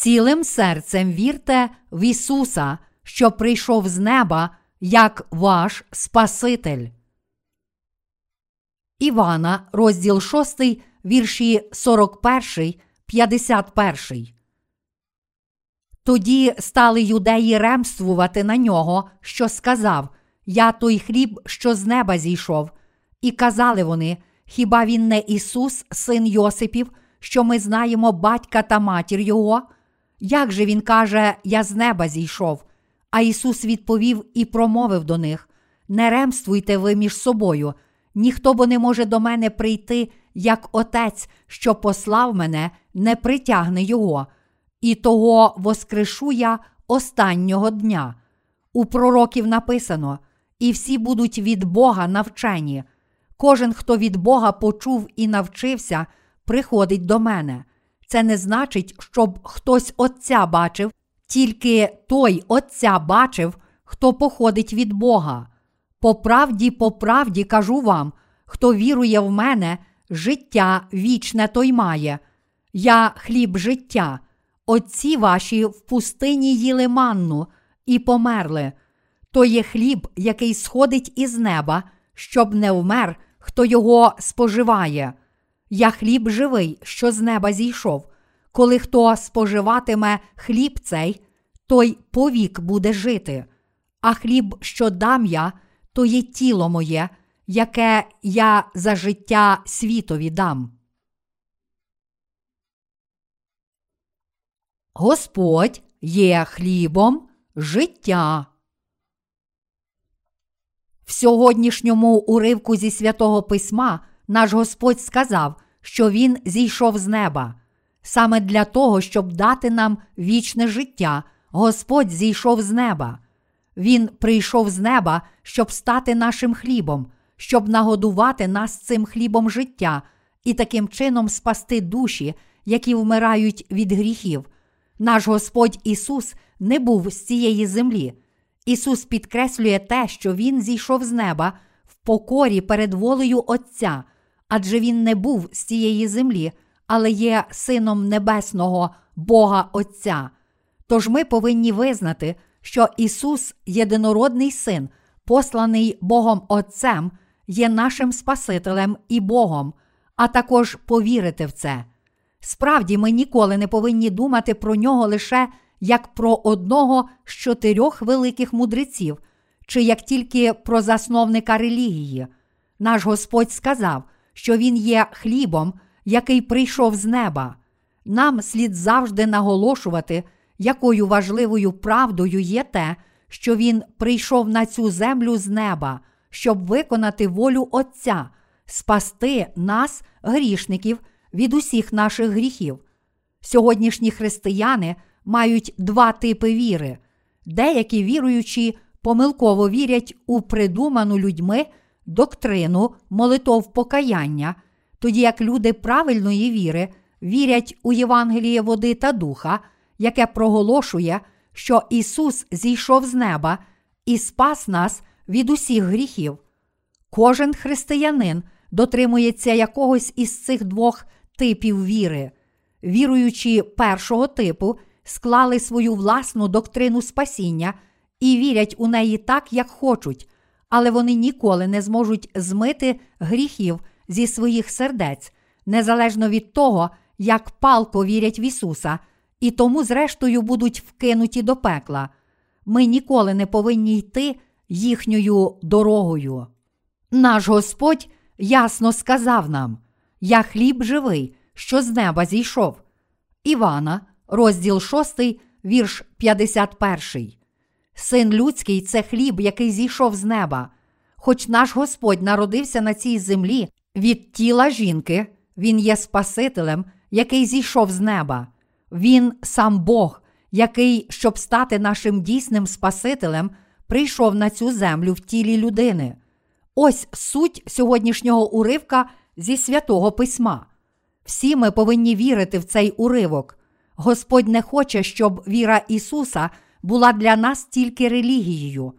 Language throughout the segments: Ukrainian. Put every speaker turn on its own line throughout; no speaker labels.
Цілим серцем вірте в Ісуса, що прийшов з неба як ваш Спаситель. Івана, розділ 6, вірші 41, 51. Тоді стали юдеї ремствувати на нього, що сказав Я той хліб, що з неба зійшов. І казали вони: Хіба він не Ісус, син Йосипів, що ми знаємо батька та матір Його? Як же він каже, Я з неба зійшов? А Ісус відповів і промовив до них: Не ремствуйте ви між собою, ніхто бо не може до мене прийти, як Отець, що послав мене, не притягне Його, і того воскрешу я останнього дня. У пророків написано: і всі будуть від Бога навчені. Кожен, хто від Бога почув і навчився, приходить до мене. Це не значить, щоб хтось Отця бачив, тільки той Отця бачив, хто походить від Бога. По правді, по правді кажу вам, хто вірує в мене, життя вічне той має. Я хліб життя. Отці ваші в пустині їли манну і померли. То є хліб, який сходить із неба, щоб не вмер, хто його споживає. Я хліб живий, що з неба зійшов. Коли хто споживатиме хліб цей, той повік буде жити. А хліб, що дам я, то є тіло моє, яке я за життя світові дам. Господь є хлібом життя. В сьогоднішньому уривку зі святого письма наш Господь сказав, що Він зійшов з неба. Саме для того, щоб дати нам вічне життя, Господь зійшов з неба. Він прийшов з неба, щоб стати нашим хлібом, щоб нагодувати нас цим хлібом життя і таким чином спасти душі, які вмирають від гріхів. Наш Господь Ісус не був з цієї землі. Ісус підкреслює те, що Він зійшов з неба в покорі перед волею Отця, адже Він не був з цієї землі, але є Сином Небесного Бога Отця. Тож ми повинні визнати, що Ісус, єдинородний Син, посланий Богом Отцем, є нашим Спасителем і Богом, а також повірити в це. Справді, ми ніколи не повинні думати про нього лише як про одного з чотирьох великих мудреців, чи як тільки про засновника релігії. Наш Господь сказав, що Він є хлібом, який прийшов з неба. Нам слід завжди наголошувати, якою важливою правдою є те, що Він прийшов на цю землю з неба, щоб виконати волю Отця, спасти нас, грішників, від усіх наших гріхів. Сьогоднішні християни мають два типи віри. Деякі віруючі помилково вірять у придуману людьми доктрину молитов покаяння, тоді як люди правильної віри вірять у Євангеліє води та духа, яке проголошує, що Ісус зійшов з неба і спас нас від усіх гріхів. Кожен християнин дотримується якогось із цих двох типів віри. Віруючі першого типу склали свою власну доктрину спасіння і вірять у неї так, як хочуть, але вони ніколи не зможуть змити гріхів зі своїх сердець, незалежно від того, як палко вірять в Ісуса, і тому, зрештою, будуть вкинуті до пекла. Ми ніколи не повинні йти їхньою дорогою. Наш Господь ясно сказав нам: Я хліб живий, що з неба зійшов. Івана, розділ 6, вірш 51. Син людський це хліб, який зійшов з неба. Хоч наш Господь народився на цій землі від тіла жінки, Він є Спасителем, який зійшов з неба. Він сам Бог, який, щоб стати нашим дійсним Спасителем, прийшов на цю землю в тілі людини. Ось суть сьогоднішнього уривка зі святого письма. Всі ми повинні вірити в цей уривок. Господь не хоче, щоб віра Ісуса була для нас тільки релігією.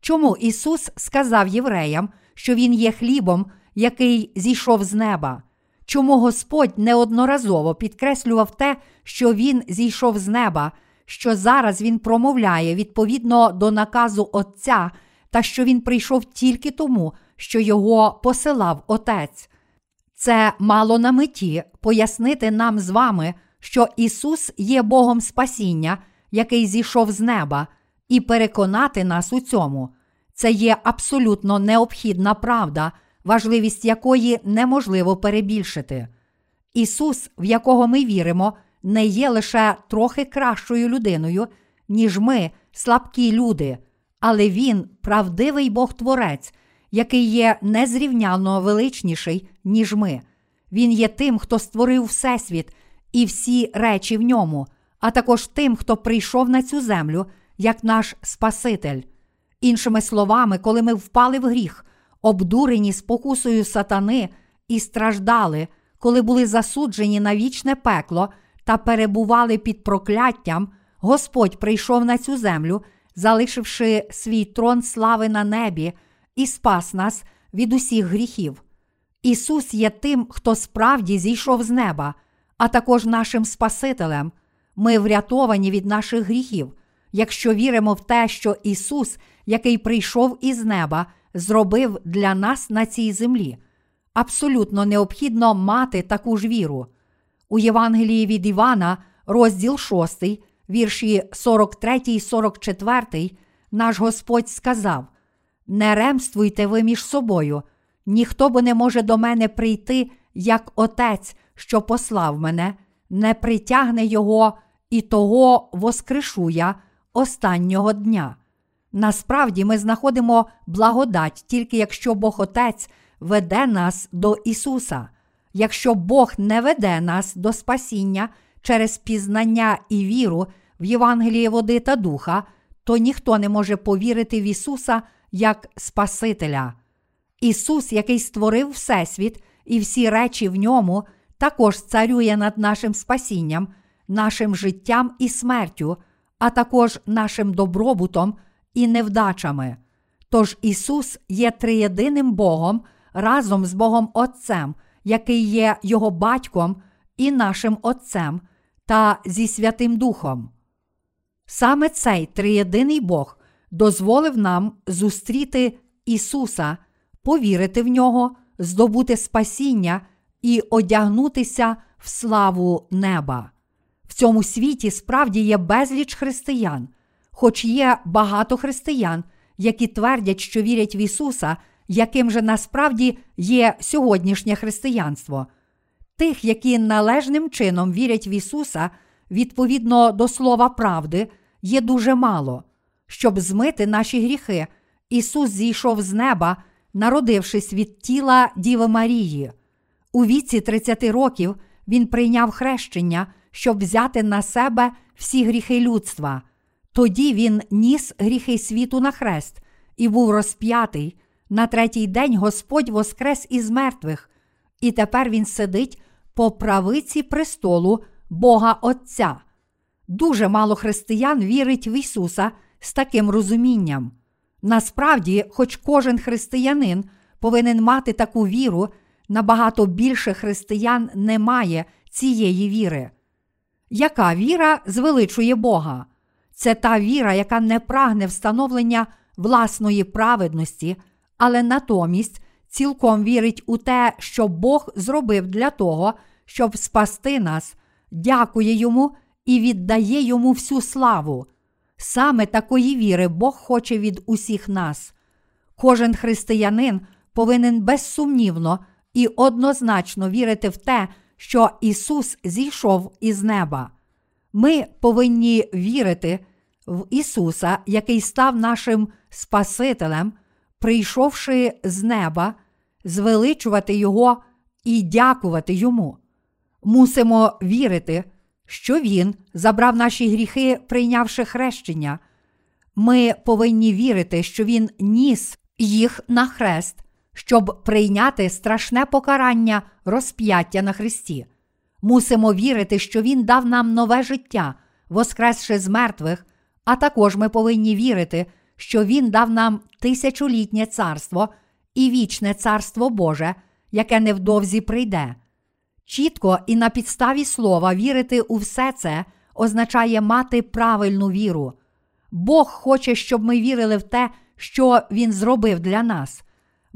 Чому Ісус сказав євреям, що Він є хлібом, який зійшов з неба? чому Господь неодноразово підкреслював те, що Він зійшов з неба, що зараз Він промовляє відповідно до наказу Отця, та що Він прийшов тільки тому, що його посилав Отець. Це мало на меті пояснити нам з вами, що Ісус є Богом спасіння, який зійшов з неба, і переконати нас у цьому. Це є абсолютно необхідна правда, важливість якої неможливо перебільшити. Ісус, в якого ми віримо, не є лише трохи кращою людиною, ніж ми, слабкі люди, але Він правдивий Бог Творець, який є незрівняно величніший, ніж ми. Він є тим, хто створив Всесвіт і всі речі в ньому, а також тим, хто прийшов на цю землю як наш Спаситель. Іншими словами, коли ми впали в гріх, обдурені спокусою сатани і страждали, коли були засуджені на вічне пекло та перебували під прокляттям, Господь прийшов на цю землю, залишивши свій трон слави на небі, і спас нас від усіх гріхів. Ісус є тим, хто справді зійшов з неба, а також нашим Спасителем. Ми врятовані від наших гріхів, якщо віримо в те, що Ісус, який прийшов із неба, зробив для нас на цій землі. Абсолютно необхідно мати таку ж віру. У Євангелії від Івана, розділ 6, вірші 43 і 44, наш Господь сказав: Не ремствуйте ви між собою, ніхто бо не може до мене прийти, як Отець, що послав мене, не притягне його і того воскрешу я останнього дня. Насправді ми знаходимо благодать тільки якщо Бог Отець веде нас до Ісуса. Якщо Бог не веде нас до спасіння через пізнання і віру в Євангеліє води та духа, то ніхто не може повірити в Ісуса як Спасителя. Ісус, який створив Всесвіт і всі речі в ньому, також царює над нашим спасінням, нашим життям і смертю, а також нашим добробутом і невдачами. Тож Ісус є триєдиним Богом разом з Богом Отцем, який є Його батьком і нашим Отцем, та зі Святим Духом. Саме цей триєдиний Бог дозволив нам зустріти Ісуса, повірити в нього, здобути спасіння і одягнутися в славу неба. В цьому світі справді є безліч християн, хоч є багато християн, які твердять, що вірять в Ісуса, яким же насправді є сьогоднішнє християнство. Тих, які належним чином вірять в Ісуса відповідно до слова правди, є дуже мало. Щоб змити наші гріхи, Ісус зійшов з неба, народившись від тіла Діви Марії. У віці 30 років Він прийняв хрещення, щоб взяти на себе всі гріхи людства. Тоді він ніс гріхи світу на хрест і був розп'ятий. На третій день Господь воскрес із мертвих, і тепер Він сидить по правиці престолу Бога Отця. Дуже мало християн вірить в Ісуса з таким розумінням. Насправді, хоч кожен християнин повинен мати таку віру, набагато більше християн не має цієї віри. Яка віра звеличує Бога? Це та віра, яка не прагне встановлення власної праведності, але натомість цілком вірить у те, що Бог зробив для того, щоб спасти нас, дякує йому і віддає йому всю славу. Саме такої віри Бог хоче від усіх нас. Кожен християнин повинен безсумнівно і однозначно вірити в те, що Ісус зійшов із неба. Ми повинні вірити в Ісуса, який став нашим Спасителем, прийшовши з неба, звеличувати Його і дякувати Йому. Мусимо вірити, що Він забрав наші гріхи, прийнявши хрещення. Ми повинні вірити, що Він ніс їх на хрест, щоб прийняти страшне покарання розп'яття на Христі. Мусимо вірити, що Він дав нам нове життя, воскресши з мертвих, а також ми повинні вірити, що Він дав нам тисячолітнє царство і вічне царство Боже, яке невдовзі прийде. Чітко і на підставі слова вірити у все це означає мати правильну віру. Бог хоче, щоб ми вірили в те, що Він зробив для нас.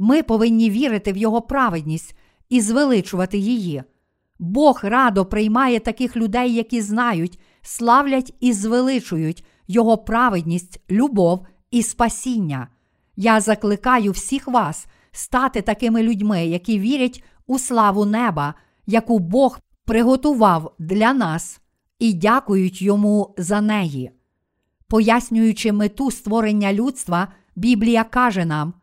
Ми повинні вірити в Його праведність і звеличувати її. Бог радо приймає таких людей, які знають, славлять і звеличують Його праведність, любов і спасіння. Я закликаю всіх вас стати такими людьми, які вірять у славу неба, яку Бог приготував для нас, і дякують йому за неї. Пояснюючи мету створення людства, Біблія каже нам: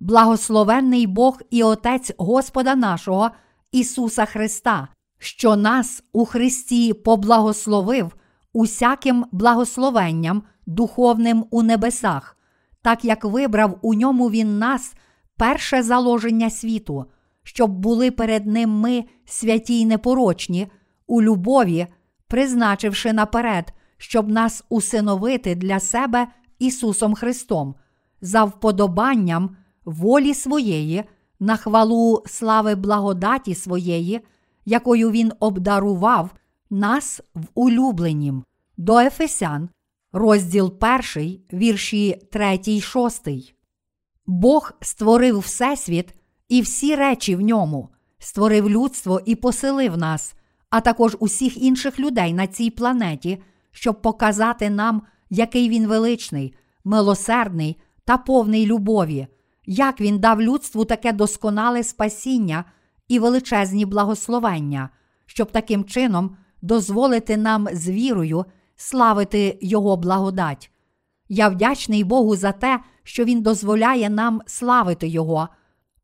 Благословенний Бог і Отець Господа нашого Ісуса Христа, що нас у Христі поблагословив усяким благословенням духовним у небесах, так як вибрав у ньому Він нас перше заложення світу, щоб були перед Ним ми святі й непорочні, у любові, призначивши наперед, щоб нас усиновити для себе Ісусом Христом, за вподобанням волі своєї, на хвалу слави благодаті своєї, якою Він обдарував нас в улюбленім. До Ефесян, розділ 1, вірші 3, 6. Бог створив Всесвіт і всі речі в ньому, створив людство і поселив нас, а також усіх інших людей на цій планеті, щоб показати нам, який він величний, милосердний та повний любові, як він дав людству таке досконале спасіння і величезні благословення, щоб таким чином дозволити нам з вірою славити Його благодать. Я вдячний Богу за те, що Він дозволяє нам славити Його.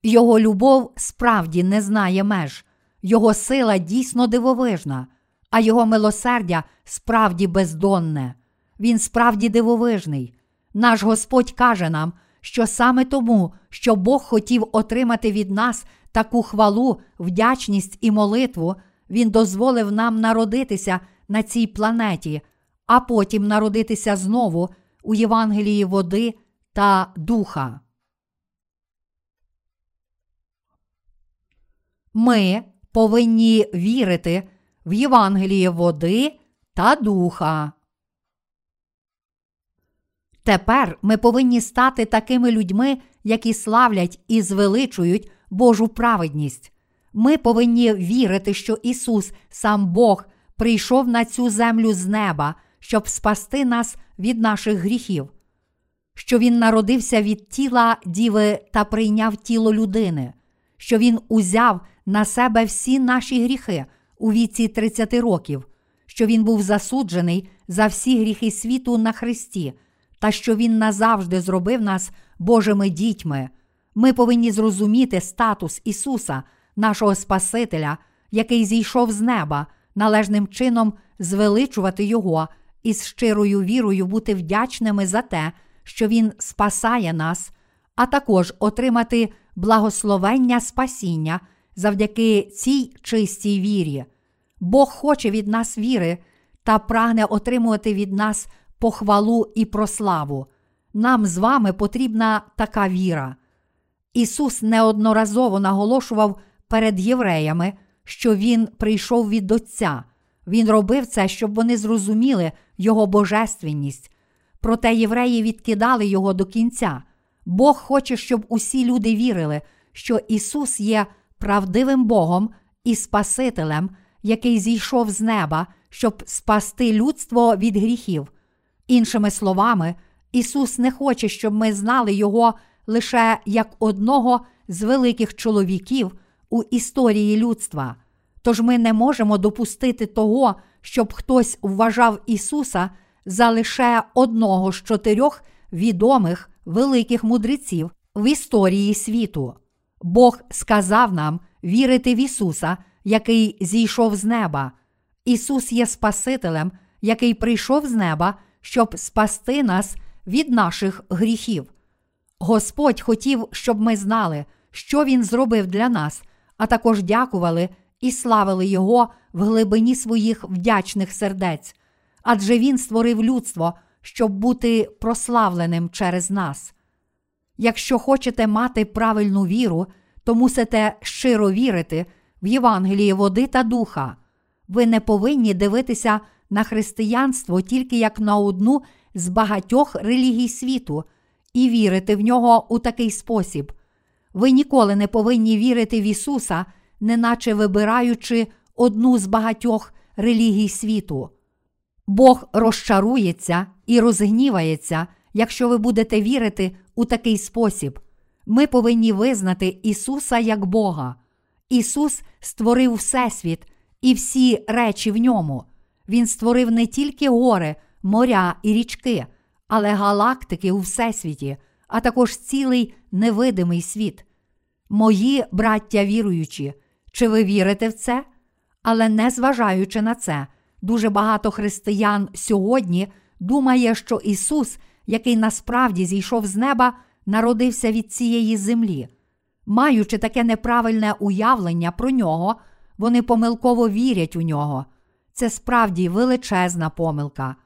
Його любов справді не знає меж, Його сила дійсно дивовижна, а Його милосердя справді бездонне. Він справді дивовижний. Наш Господь каже нам, що саме тому, що Бог хотів отримати від нас таку хвалу, вдячність і молитву, Він дозволив нам народитися на цій планеті, а потім народитися знову у Євангелії води та духа. Ми повинні вірити в Євангеліє води та духа. Тепер ми повинні стати такими людьми, які славлять і звеличують Божу праведність. Ми повинні вірити, що Ісус, сам Бог, прийшов на цю землю з неба, щоб спасти нас від наших гріхів, що Він народився від тіла діви та прийняв тіло людини, що Він узяв на себе всі наші гріхи у віці 30 років, що Він був засуджений за всі гріхи світу на Христі, та що Він назавжди зробив нас Божими дітьми. Ми повинні зрозуміти статус Ісуса, нашого Спасителя, який зійшов з неба, належним чином звеличувати Його і з щирою вірою бути вдячними за те, що Він спасає нас, а також отримати благословення спасіння завдяки цій чистій вірі. Бог хоче від нас віри та прагне отримувати від нас похвалу і прославу. Нам з вами потрібна така віра. Ісус неодноразово наголошував перед євреями, що Він прийшов від Отця. Він робив це, щоб вони зрозуміли Його божественність. Проте євреї відкидали його до кінця. Бог хоче, щоб усі люди вірили, що Ісус є правдивим Богом і Спасителем, який зійшов з неба, щоб спасти людство від гріхів. Іншими словами, Ісус не хоче, щоб ми знали Його лише як одного з великих чоловіків у історії людства. Тож ми не можемо допустити того, щоб хтось вважав Ісуса за лише одного з чотирьох відомих великих мудреців в історії світу. Бог сказав нам вірити в Ісуса, який зійшов з неба. Ісус є Спасителем, який прийшов з неба, щоб спасти нас від наших гріхів. Господь хотів, щоб ми знали, що Він зробив для нас, а також дякували і славили Його в глибині своїх вдячних сердець, адже Він створив людство, щоб бути прославленим через нас. Якщо хочете мати правильну віру, то мусите щиро вірити в Євангелії води та духа. Ви не повинні дивитися на християнство тільки як на одну з багатьох релігій світу і вірити в нього у такий спосіб. Ви ніколи не повинні вірити в Ісуса, неначе вибираючи одну з багатьох релігій світу. Бог розчарується і розгнівається, якщо ви будете вірити у такий спосіб. Ми повинні визнати Ісуса як Бога. Ісус створив Всесвіт і всі речі в ньому. Він створив не тільки гори, моря і річки, але галактики у Всесвіті, а також цілий невидимий світ. Мої браття віруючі, чи ви вірите в це? Але незважаючи на це, дуже багато християн сьогодні думає, що Ісус, який насправді зійшов з неба, народився від цієї землі. Маючи таке неправильне уявлення про нього, вони помилково вірять у нього. Це справді величезна помилка.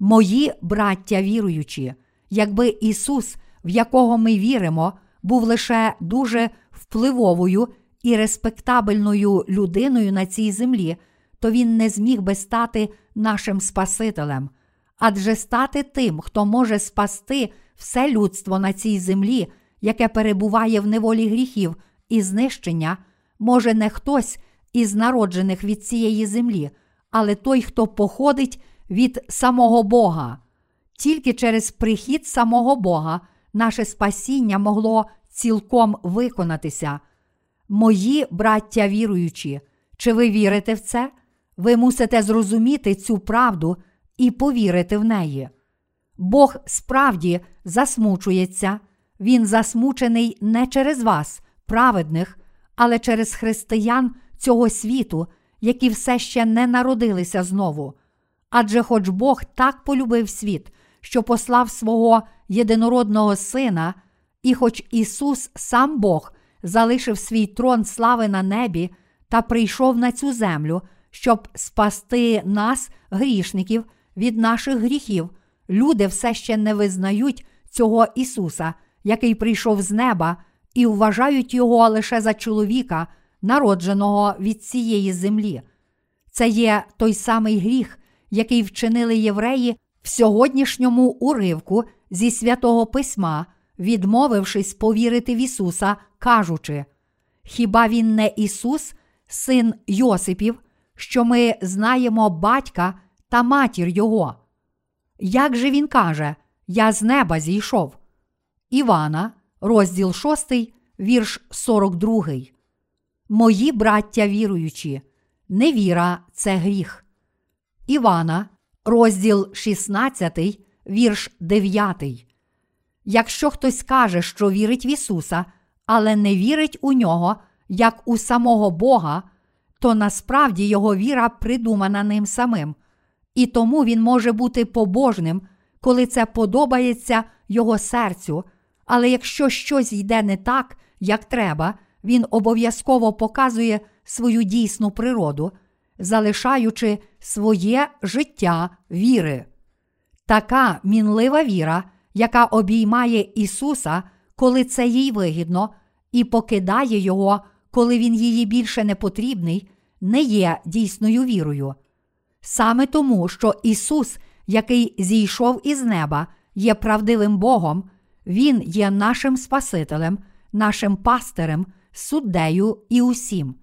Мої браття віруючі, якби Ісус, в якого ми віримо, був лише дуже впливовою і респектабельною людиною на цій землі, то Він не зміг би стати нашим Спасителем, адже стати тим, хто може спасти все людство на цій землі, яке перебуває в неволі гріхів і знищення, може не хтось із народжених від цієї землі, але той, хто походить від самого Бога. Тільки через прихід самого Бога наше спасіння могло цілком виконатися. Мої браття віруючі, чи ви вірите в це? Ви мусите зрозуміти цю правду і повірити в неї. Бог справді засмучується, Він засмучений не через вас, праведних, але через християн цього світу, які все ще не народилися знову. Адже хоч Бог так полюбив світ, що послав свого єдинородного Сина, і хоч Ісус, сам Бог, залишив свій трон слави на небі та прийшов на цю землю, щоб спасти нас, грішників, від наших гріхів, люди все ще не визнають цього Ісуса, який прийшов з неба, і вважають його лише за чоловіка, народженого від цієї землі. Це є той самий гріх, який вчинили євреї в сьогоднішньому уривку зі святого Письма, відмовившись повірити в Ісуса, кажучи: Хіба Він не Ісус, син Йосипів, що ми знаємо батька та матір Його? Як же він каже, Я з неба зійшов? Івана, розділ 6, вірш 42. Мої браття віруючі, невіра це гріх. Івана, розділ 16, вірш 9. Якщо хтось каже, що вірить в Ісуса, але не вірить у нього, як у самого Бога, то насправді його віра придумана ним самим, і тому він може бути побожним, коли це подобається його серцю. Але якщо щось йде не так, як треба, він обов'язково показує свою дійсну природу, залишаючи своє життя віри. Така мінлива віра, яка обіймає Ісуса, коли це їй вигідно, і покидає Його, коли Він її більше не потрібний, не є дійсною вірою. Саме тому, що Ісус, який зійшов із неба, є правдивим Богом, Він є нашим Спасителем, нашим пастирем, суддею і усім.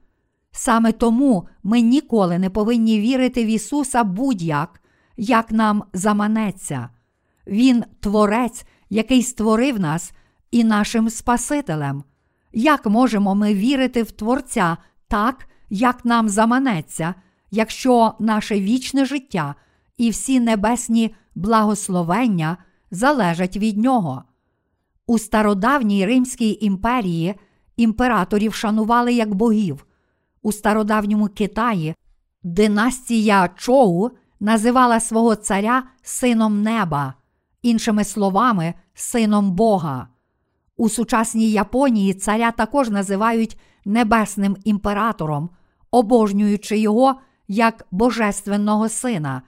Саме тому ми ніколи не повинні вірити в Ісуса будь-як, як нам заманеться. Він творець, який створив нас і нашим Спасителем. Як можемо ми вірити в Творця так, як нам заманеться, якщо наше вічне життя і всі небесні благословення залежать від нього? У стародавній Римській імперії імператорів шанували як богів. У стародавньому Китаї династія Чоу називала свого царя сином неба, іншими словами, сином Бога. У сучасній Японії царя також називають небесним імператором, обожнюючи його як божественного сина,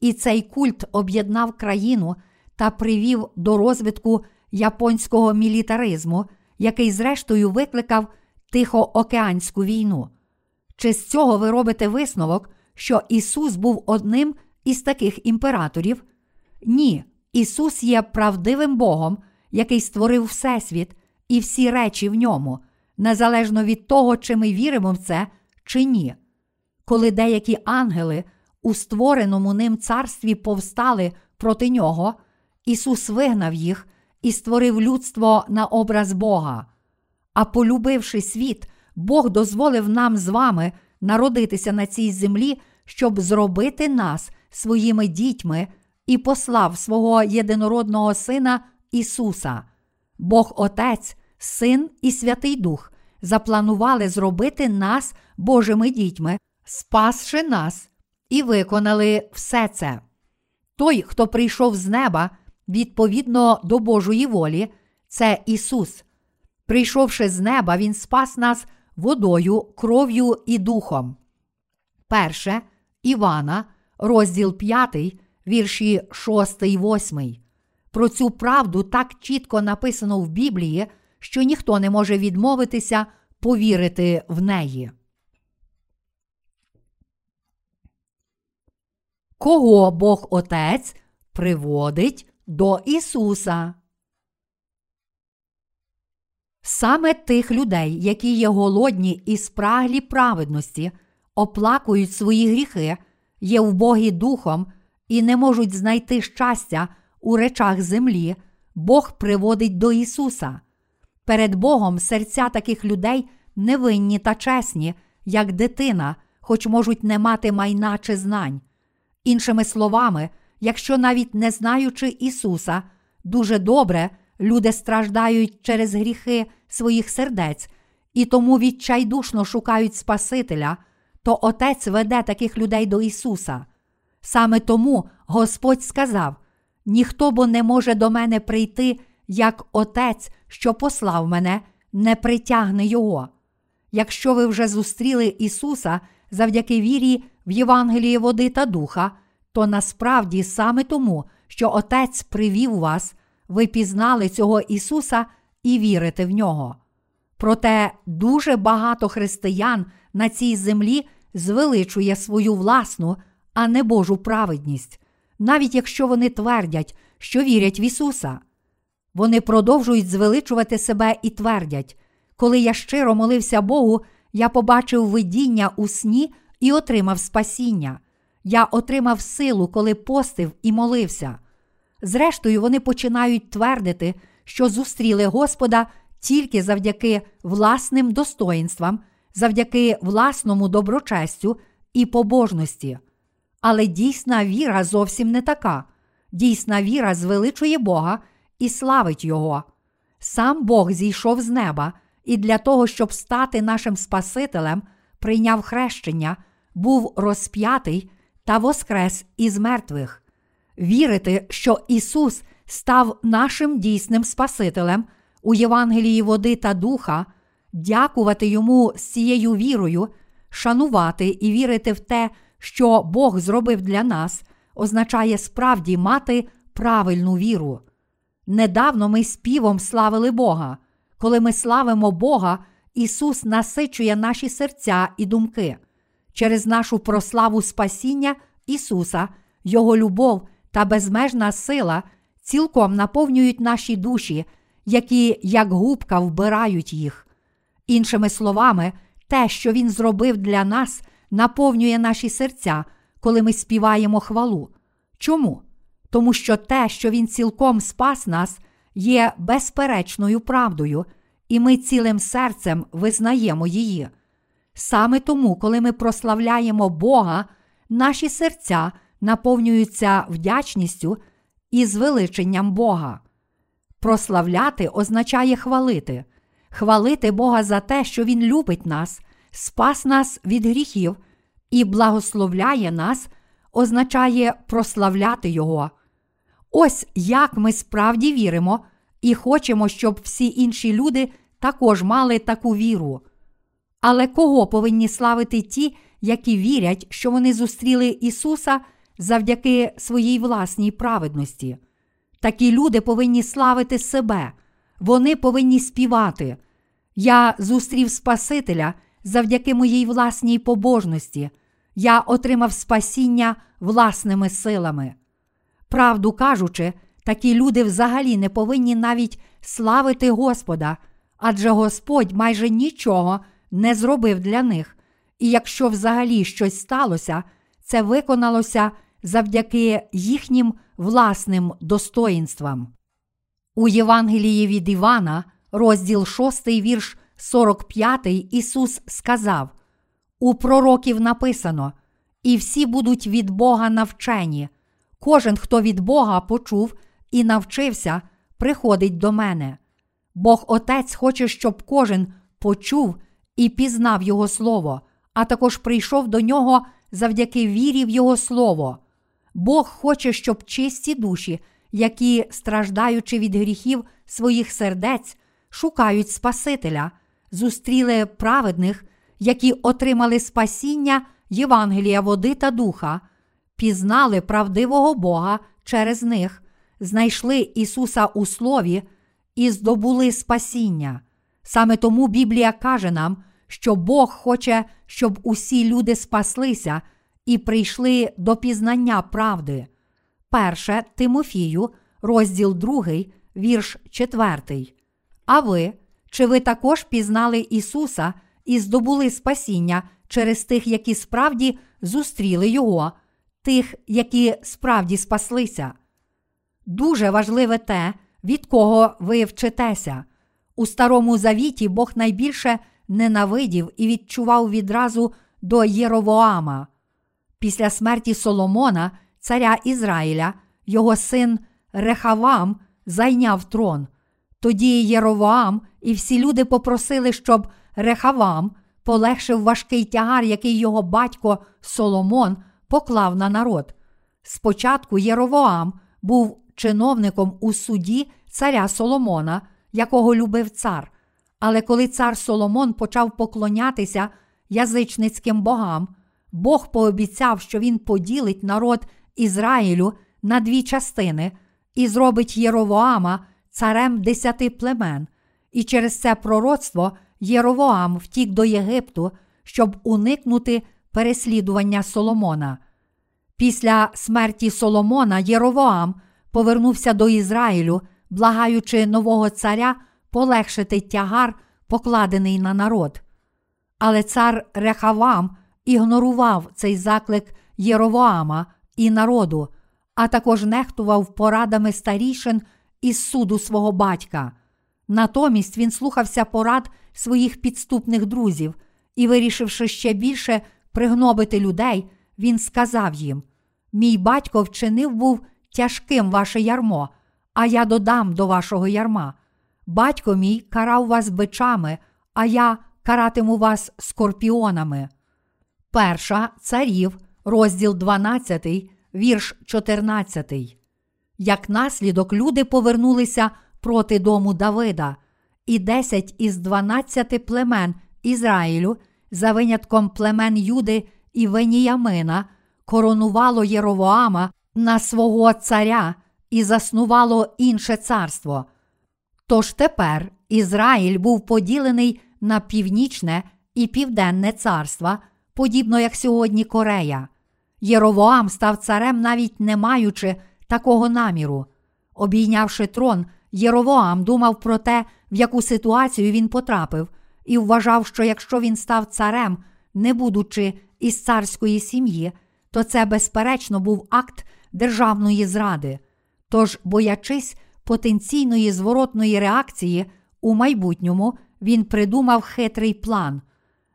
і цей культ об'єднав країну та привів до розвитку японського мілітаризму, який, зрештою, викликав Тихоокеанську війну. Чи з цього ви робите висновок, що Ісус був одним із таких імператорів? Ні, Ісус є правдивим Богом, який створив Всесвіт і всі речі в ньому, незалежно від того, чи ми віримо в це чи ні. Коли деякі ангели у створеному ним царстві повстали проти нього, Ісус вигнав їх і створив людство на образ Бога. А полюбивши світ, Бог дозволив нам з вами народитися на цій землі, щоб зробити нас своїми дітьми і послав свого єдинородного Сина Ісуса. Бог Отець, Син і Святий Дух запланували зробити нас Божими дітьми, спасши нас, і виконали все це. Той, хто прийшов з неба відповідно до Божої волі, це Ісус. Прийшовши з неба, Він спас нас водою, кров'ю і духом. Перше Івана, розділ 5, вірші 6, 8. Про цю правду так чітко написано в Біблії, що ніхто не може відмовитися повірити в неї. Кого Бог Отець приводить до Ісуса? Саме тих людей, які є голодні і спраглі праведності, оплакують свої гріхи, є вбогі духом і не можуть знайти щастя у речах землі, Бог приводить до Ісуса. Перед Богом серця таких людей невинні та чесні, як дитина, хоч можуть не мати майна чи знань. Іншими словами, якщо навіть не знаючи Ісуса, дуже добре люди страждають через гріхи своїх сердець і тому відчайдушно шукають Спасителя, то Отець веде таких людей до Ісуса. Саме тому Господь сказав: ніхто бо не може до мене прийти, як Отець, що послав мене, не притягне Його. Якщо ви вже зустріли Ісуса завдяки вірі в Євангелії води та духа, то насправді саме тому, що Отець привів вас, ви пізнали цього Ісуса і вірите в нього. Проте дуже багато християн на цій землі звеличує свою власну, а не Божу праведність, навіть якщо вони твердять, що вірять в Ісуса. Вони продовжують звеличувати себе і твердять, коли я щиро молився Богу, я побачив видіння у сні і отримав спасіння. Я отримав силу, коли постив і молився. Зрештою, вони починають твердити, що зустріли Господа тільки завдяки власним достоїнствам, завдяки власному доброчестю і побожності. Але дійсна віра зовсім не така. Дійсна віра звеличує Бога і славить Його. Сам Бог зійшов з неба і для того, щоб стати нашим Спасителем, прийняв хрещення, був розп'ятий та воскрес із мертвих. Вірити, що Ісус став нашим дійсним Спасителем у Євангелії води та духа, дякувати Йому з цією вірою, шанувати і вірити в те, що Бог зробив для нас, означає справді мати правильну віру. Недавно ми співом славили Бога. Коли ми славимо Бога, Ісус насичує наші серця і думки. Через нашу прославу Спасіння Ісуса, Його любов та безмежна сила цілком наповнюють наші душі, які, як губка, вбирають їх. Іншими словами, те, що Він зробив для нас, наповнює наші серця, коли ми співаємо хвалу. Чому? Тому що те, що Він цілком спас нас, є безперечною правдою, і ми цілим серцем визнаємо її. Саме тому, коли ми прославляємо Бога, наші серця наповнюються вдячністю і звеличенням Бога. Прославляти означає хвалити, хвалити Бога за те, що Він любить нас, спас нас від гріхів і благословляє нас, означає прославляти Його. Ось як ми справді віримо і хочемо, щоб всі інші люди також мали таку віру. Але кого повинні славити ті, які вірять, що вони зустріли Ісуса завдяки своїй власній праведності? Такі люди повинні славити себе, вони повинні співати. Я зустрів Спасителя завдяки моїй власній побожності. Я отримав спасіння власними силами. Правду кажучи, такі люди взагалі не повинні навіть славити Господа, адже Господь майже нічого не зробив для них. І якщо взагалі щось сталося, це виконалося завдяки їхнім власним достоїнствам. У Євангелії від Івана, розділ 6, вірш 45, Ісус сказав: У пророків написано: і всі будуть від Бога навчені. Кожен, хто від Бога почув і навчився, приходить до мене. Бог Отець хоче, щоб кожен почув і пізнав Його Слово, а також прийшов до нього завдяки вірі в Його Слово. Бог хоче, щоб чисті душі, які, страждаючи від гріхів своїх сердець, шукають Спасителя, зустріли праведних, які отримали спасіння Євангелія води та духа, пізнали правдивого Бога через них, знайшли Ісуса у Слові і здобули спасіння. Саме тому Біблія каже нам, що Бог хоче, щоб усі люди спаслися і прийшли до пізнання правди. Перше Тимофію, розділ 2, вірш 4. А ви, чи ви також пізнали Ісуса і здобули спасіння через тих, які справді зустріли Його, тих, які справді спаслися? Дуже важливе те, від кого ви вчитеся. У Старому Завіті Бог найбільше ненавидів і відчував відразу до Єровоама. Після смерті Соломона, царя Ізраїля, його син Рехавам зайняв трон. Тоді Єровоам і всі люди попросили, щоб Рехавам полегшив важкий тягар, який його батько Соломон поклав на народ. Спочатку Єровоам був чиновником у суді царя Соломона, якого любив цар. Але коли цар Соломон почав поклонятися язичницьким богам, Бог пообіцяв, що він поділить народ Ізраїлю на дві частини і зробить Єровоама царем десяти племен. І через це пророцтво Єровоам втік до Єгипту, щоб уникнути переслідування Соломона. Після смерті Соломона Єровоам повернувся до Ізраїлю, благаючи нового царя полегшити тягар, покладений на народ. Але цар Рехавам ігнорував цей заклик Єровоама і народу, а також нехтував порадами старішин із суду свого батька. Натомість він слухався порад своїх підступних друзів і, вирішивши ще більше пригнобити людей, він сказав їм: Мій батько вчинив був тяжким ваше ярмо, а я додам до вашого ярма. Батько мій карав вас бичами, а я каратиму вас скорпіонами. Перша царів, розділ 12, вірш 14. Як наслідок люди повернулися проти дому Давида, і десять із дванадцяти племен Ізраїлю, за винятком племен Юди і Веніямина, коронувало Єровоама на свого царя і заснувало інше царство. Тож тепер Ізраїль був поділений на північне і південне царства, подібно як сьогодні Корея. Єровоам став царем, навіть не маючи такого наміру. Обійнявши трон, Єровоам думав про те, в яку ситуацію він потрапив, і вважав, що якщо він став царем, не будучи із царської сім'ї, то це, безперечно, був акт державної зради. Тож, боячись потенційної зворотної реакції у майбутньому, він придумав хитрий план.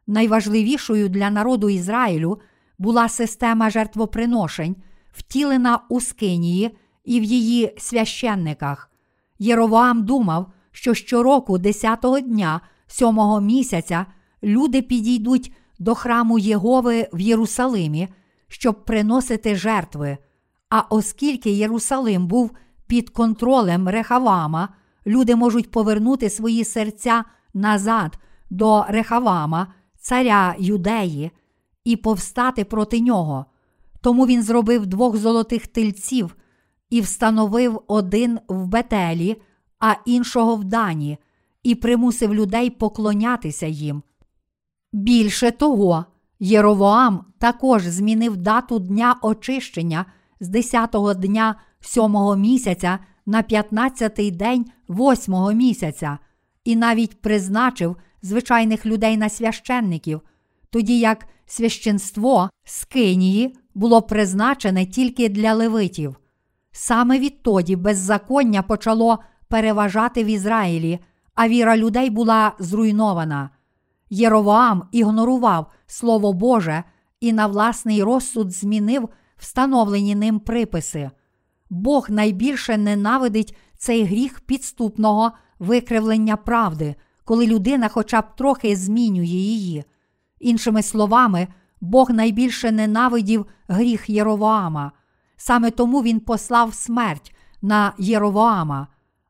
Найважливішою для народу Ізраїлю була система жертвоприношень, втілена у Скинії і в її священниках. Єровоам думав, що щороку, 10-го дня сьомого місяця, люди підійдуть до храму Єгови в Єрусалимі, щоб приносити жертви. А оскільки Єрусалим був під контролем Рехавама, люди можуть повернути свої серця назад до Рехавама, царя Юдеї, і повстати проти нього. Тому він зробив двох золотих тельців і встановив один в Бетелі, а іншого в Дані, і примусив людей поклонятися їм. Більше того, Єровоам також змінив дату дня очищення з 10-го дня сьомого місяця на 15-й день восьмого місяця і навіть призначив звичайних людей на священників, тоді як священство з Кинії було призначене тільки для левитів. Саме відтоді беззаконня почало переважати в Ізраїлі, а віра людей була зруйнована. Єровоам ігнорував Слово Боже і на власний розсуд змінив встановлені ним приписи. Бог найбільше ненавидить цей гріх підступного викривлення правди, коли людина хоча б трохи змінює її. Іншими словами, Бог найбільше ненавидів гріх Єровоама. Саме тому він послав смерть на Єровоама.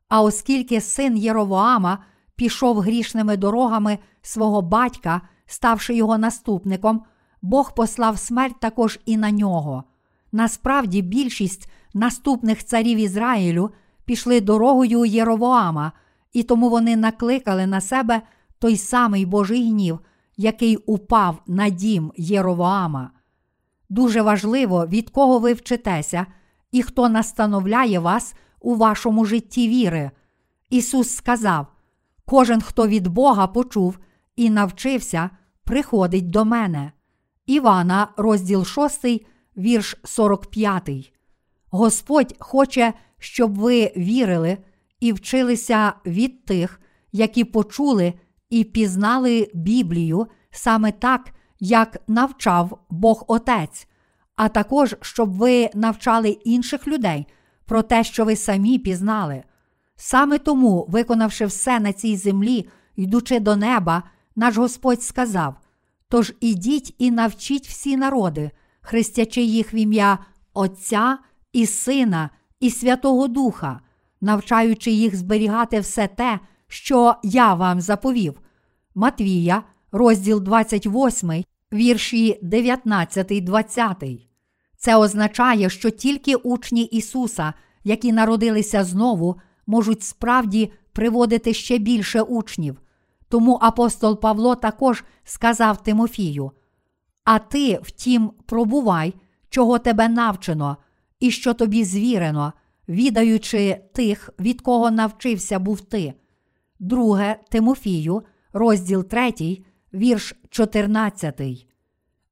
А оскільки син Єровоама пішов грішними дорогами свого батька, ставши його наступником, Бог послав смерть також і на нього. Насправді, більшість наступних царів Ізраїлю пішли дорогою Єровоама, і тому вони накликали на себе той самий Божий гнів, який упав на дім Єровоама. Дуже важливо, від кого ви вчитеся, і хто настановляє вас у вашому житті віри. Ісус сказав: Кожен, хто від Бога почув і навчився, приходить до мене. Івана, розділ 6, вірш 45. Господь хоче, щоб ви вірили і вчилися від тих, які почули і пізнали Біблію саме так, як навчав Бог Отець, а також щоб ви навчали інших людей про те, що ви самі пізнали. Саме тому, виконавши все на цій землі, йдучи до неба, наш Господь сказав: Тож ідіть і навчіть всі народи, хрестячи їх в ім'я Отця і Сина, і Святого Духа, навчаючи їх зберігати все те, що я вам заповів. Матвія, розділ 28, вірші 19, 20. Це означає, що тільки учні Ісуса, які народилися знову, можуть справді приводити ще більше учнів. Тому апостол Павло також сказав Тимофію: А ти, втім, пробувай, чого тебе навчено, і що тобі звірено, відаючи тих, від кого навчився був ти. Друге Тимофію, розділ 3, вірш 14.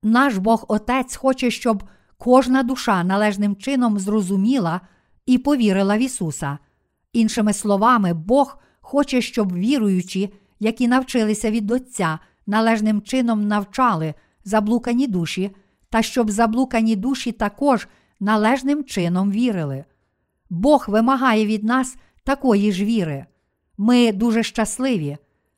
Наш Бог Отець хоче, щоб кожна душа належним чином зрозуміла і повірила в Ісуса. Іншими словами, Бог хоче, щоб віруючі, які навчилися від Отця, належним чином навчали заблукані душі, та щоб заблукані душі також належним чином вірили. Бог вимагає від нас такої ж віри. Ми дуже щасливі.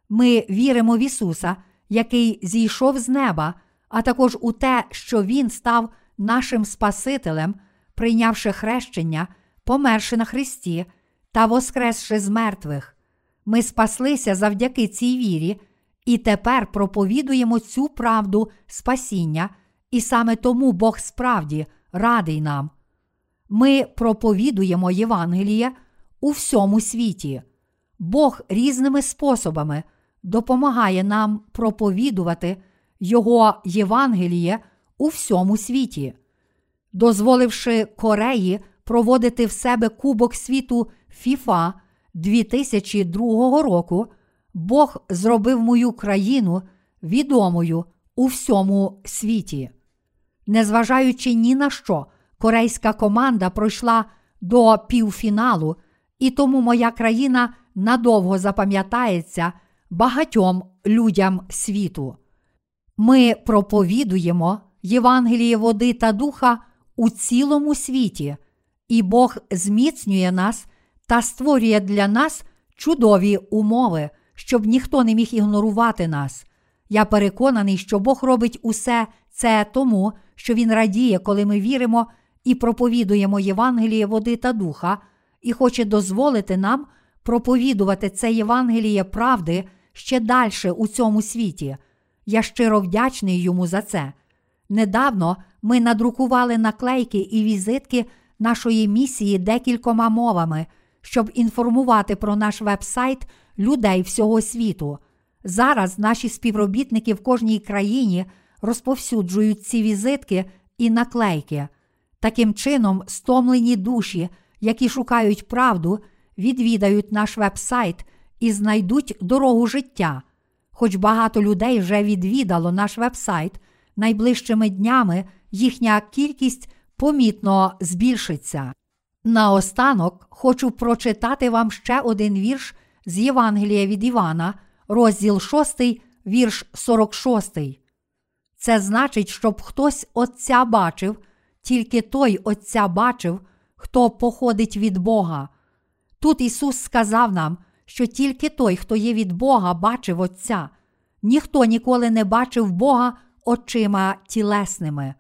Ми віримо в Ісуса, який зійшов з неба, а також у те, що Він став нашим Спасителем, прийнявши хрещення, померши на Христі та воскресши з мертвих. Ми спаслися завдяки цій вірі і тепер проповідуємо цю правду спасіння, і саме тому Бог справді радий нам. Ми проповідуємо Євангеліє у всьому світі. Бог різними способами допомагає нам проповідувати Його Євангеліє у всьому світі, дозволивши Кореї проводити в себе Кубок світу ФІФА 2002 року, Бог зробив мою країну відомою у всьому світі. Незважаючи ні на що, корейська команда пройшла до півфіналу, і тому моя країна надовго запам'ятається багатьом людям світу. Ми проповідуємо Євангеліє води та духа у цілому світі, і Бог зміцнює нас та створює для нас чудові умови, щоб ніхто не міг ігнорувати нас. Я переконаний, що Бог робить усе це тому, що Він радіє, коли ми віримо і проповідуємо Євангеліє води та духа, і хоче дозволити нам проповідувати це Євангеліє правди ще далі у цьому світі. Я щиро вдячний йому за це. Недавно ми надрукували наклейки і візитки нашої місії декількома мовами, щоб інформувати про наш веб-сайт людей всього світу. Зараз наші співробітники в кожній країні розповсюджують ці візитки і наклейки. Таким чином, стомлені душі, які шукають правду, відвідають наш веб-сайт і знайдуть дорогу життя. Хоч багато людей вже відвідало наш веб-сайт, найближчими днями їхня кількість помітно збільшиться. Наостанок хочу прочитати вам ще один вірш з Євангелія від Івана, розділ 6, вірш 46. Це значить, щоб хтось Отця бачив, тільки той Отця бачив, хто походить від Бога. Тут Ісус сказав нам, що тільки той, хто є від Бога, бачив Отця. Ніхто ніколи не бачив Бога очима тілесними.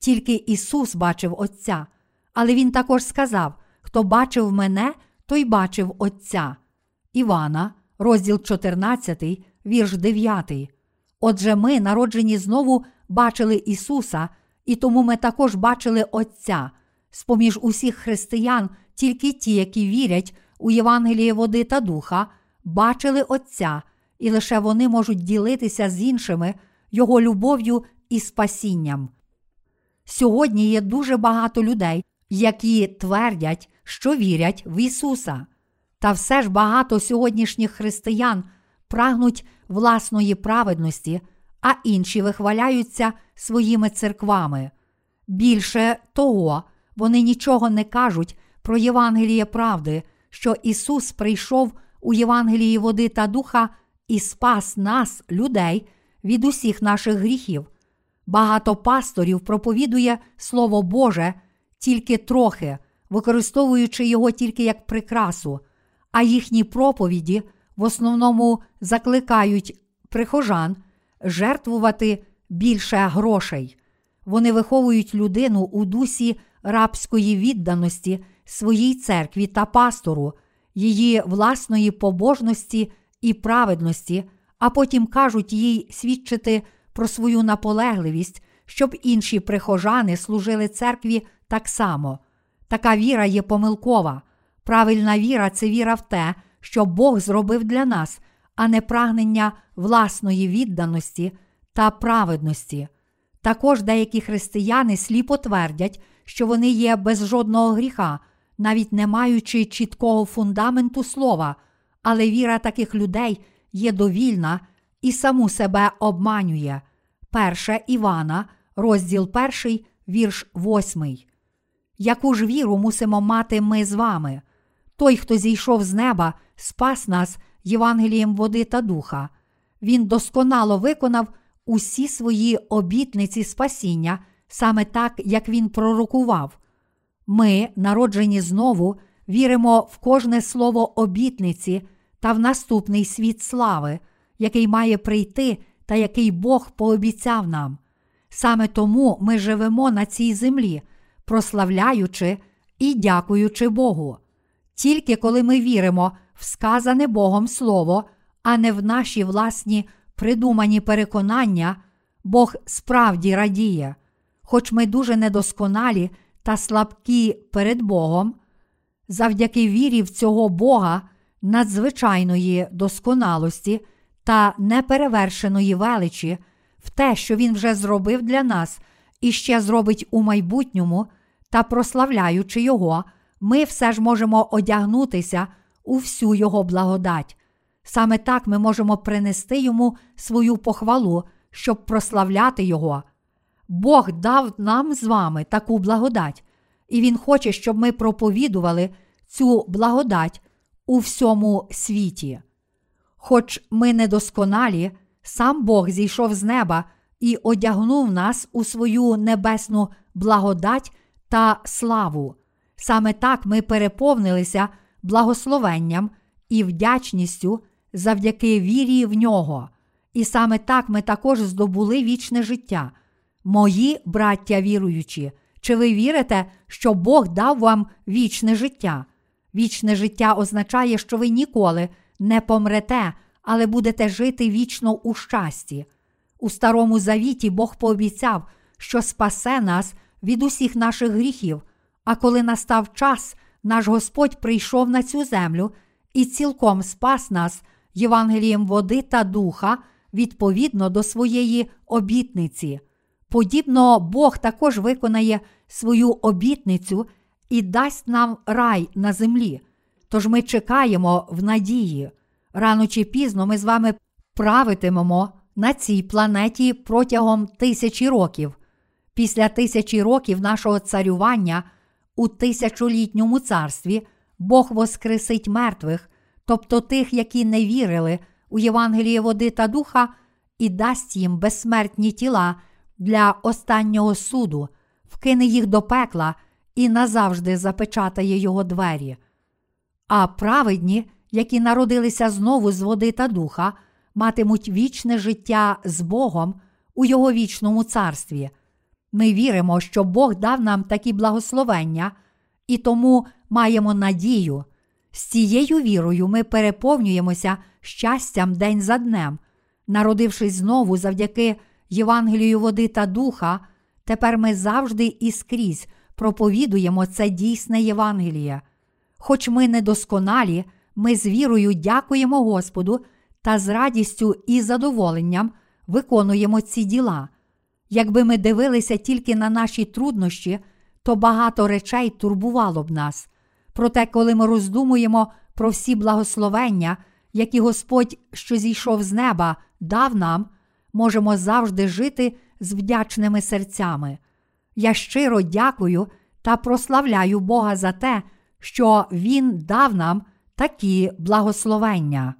Тільки Ісус бачив Отця. Але Він також сказав: Хто бачив мене, той бачив Отця. Івана, розділ 14, вірш 9. Отже, ми, народжені знову, бачили Ісуса, і тому ми також бачили Отця. З поміж усіх християн, тільки ті, які вірять у Євангеліє води та духа, бачили Отця, і лише вони можуть ділитися з іншими Його любов'ю і спасінням. Сьогодні є дуже багато людей, які твердять, що вірять в Ісуса. Та все ж багато сьогоднішніх християн прагнуть власної праведності, а інші вихваляються своїми церквами. Більше того, вони нічого не кажуть про Євангеліє правди, що Ісус прийшов у Євангелії води та духа і спас нас, людей, від усіх наших гріхів. Багато пасторів проповідує Слово Боже тільки трохи, використовуючи його тільки як прикрасу, а їхні проповіді в основному закликають прихожан жертвувати більше грошей. Вони виховують людину у дусі рабської відданості своїй церкві та пастору, її власної побожності і праведності, а потім кажуть їй свідчити про свою наполегливість, щоб інші прихожани служили церкві так само. Така віра є помилкова. Правильна віра це віра в те, що Бог зробив для нас, а не прагнення власної відданості та праведності. Також деякі християни сліпо твердять, що вони є без жодного гріха, навіть не маючи чіткого фундаменту слова, але віра таких людей є довільна і саму себе обманює. Перше Івана, розділ 1, вірш 8. Яку ж віру мусимо мати ми з вами? Той, хто зійшов з неба, спас нас Євангелієм води та духа. Він досконало виконав усі свої обітниці спасіння, саме так, як він пророкував. Ми, народжені знову, віримо в кожне слово обітниці та в наступний світ слави, який має прийти та який Бог пообіцяв нам. Саме тому ми живемо на цій землі, прославляючи і дякуючи Богу. Тільки коли ми віримо в сказане Богом Слово, а не в наші власні придумані переконання, Бог справді радіє, хоч ми дуже недосконалі та слабкі перед Богом, завдяки вірі в цього Бога, надзвичайної досконалості та неперевершеної величі, в те, що Він вже зробив для нас і ще зробить у майбутньому, та прославляючи Його, ми все ж можемо одягнутися у всю Його благодать. Саме так ми можемо принести йому свою похвалу, щоб прославляти Його. Бог дав нам з вами таку благодать, і Він хоче, щоб ми проповідували цю благодать у всьому світі. Хоч ми недосконалі, сам Бог зійшов з неба і одягнув нас у свою небесну благодать та славу. Саме так ми переповнилися благословенням і вдячністю завдяки вірі в нього. І саме так ми також здобули вічне життя. Мої браття віруючі, чи ви вірите, що Бог дав вам вічне життя? Вічне життя означає, що ви ніколи не помрете, але будете жити вічно у щасті. У Старому Завіті Бог пообіцяв, що спасе нас від усіх наших гріхів. А коли настав час, наш Господь прийшов на цю землю і цілком спас нас Євангелієм води та духа відповідно до своєї обітниці. Подібно Бог також виконає свою обітницю і дасть нам рай на землі. Тож ми чекаємо в надії. Рано чи пізно ми з вами правитимемо на цій планеті протягом тисячі років. Після тисячі років нашого царювання у тисячолітньому царстві Бог воскресить мертвих, тобто тих, які не вірили у Євангеліє води та духа, і дасть їм безсмертні тіла для останнього суду, вкине їх до пекла і назавжди запечатає його двері. А праведні, які народилися знову з води та духа, матимуть вічне життя з Богом у Його вічному царстві. Ми віримо, що Бог дав нам такі благословення, і тому маємо надію. З цією вірою ми переповнюємося щастям день за днем, народившись знову завдяки Євангелію води та духа, тепер ми завжди і скрізь проповідуємо це дійсне Євангеліє. Хоч ми недосконалі, ми з вірою дякуємо Господу та з радістю і задоволенням виконуємо ці діла. Якби ми дивилися тільки на наші труднощі, то багато речей турбувало б нас. Проте, коли ми роздумуємо про всі благословення, які Господь, що зійшов з неба, дав нам, можемо завжди жити з вдячними серцями. Я щиро дякую та прославляю Бога за те, що Він дав нам такі благословення.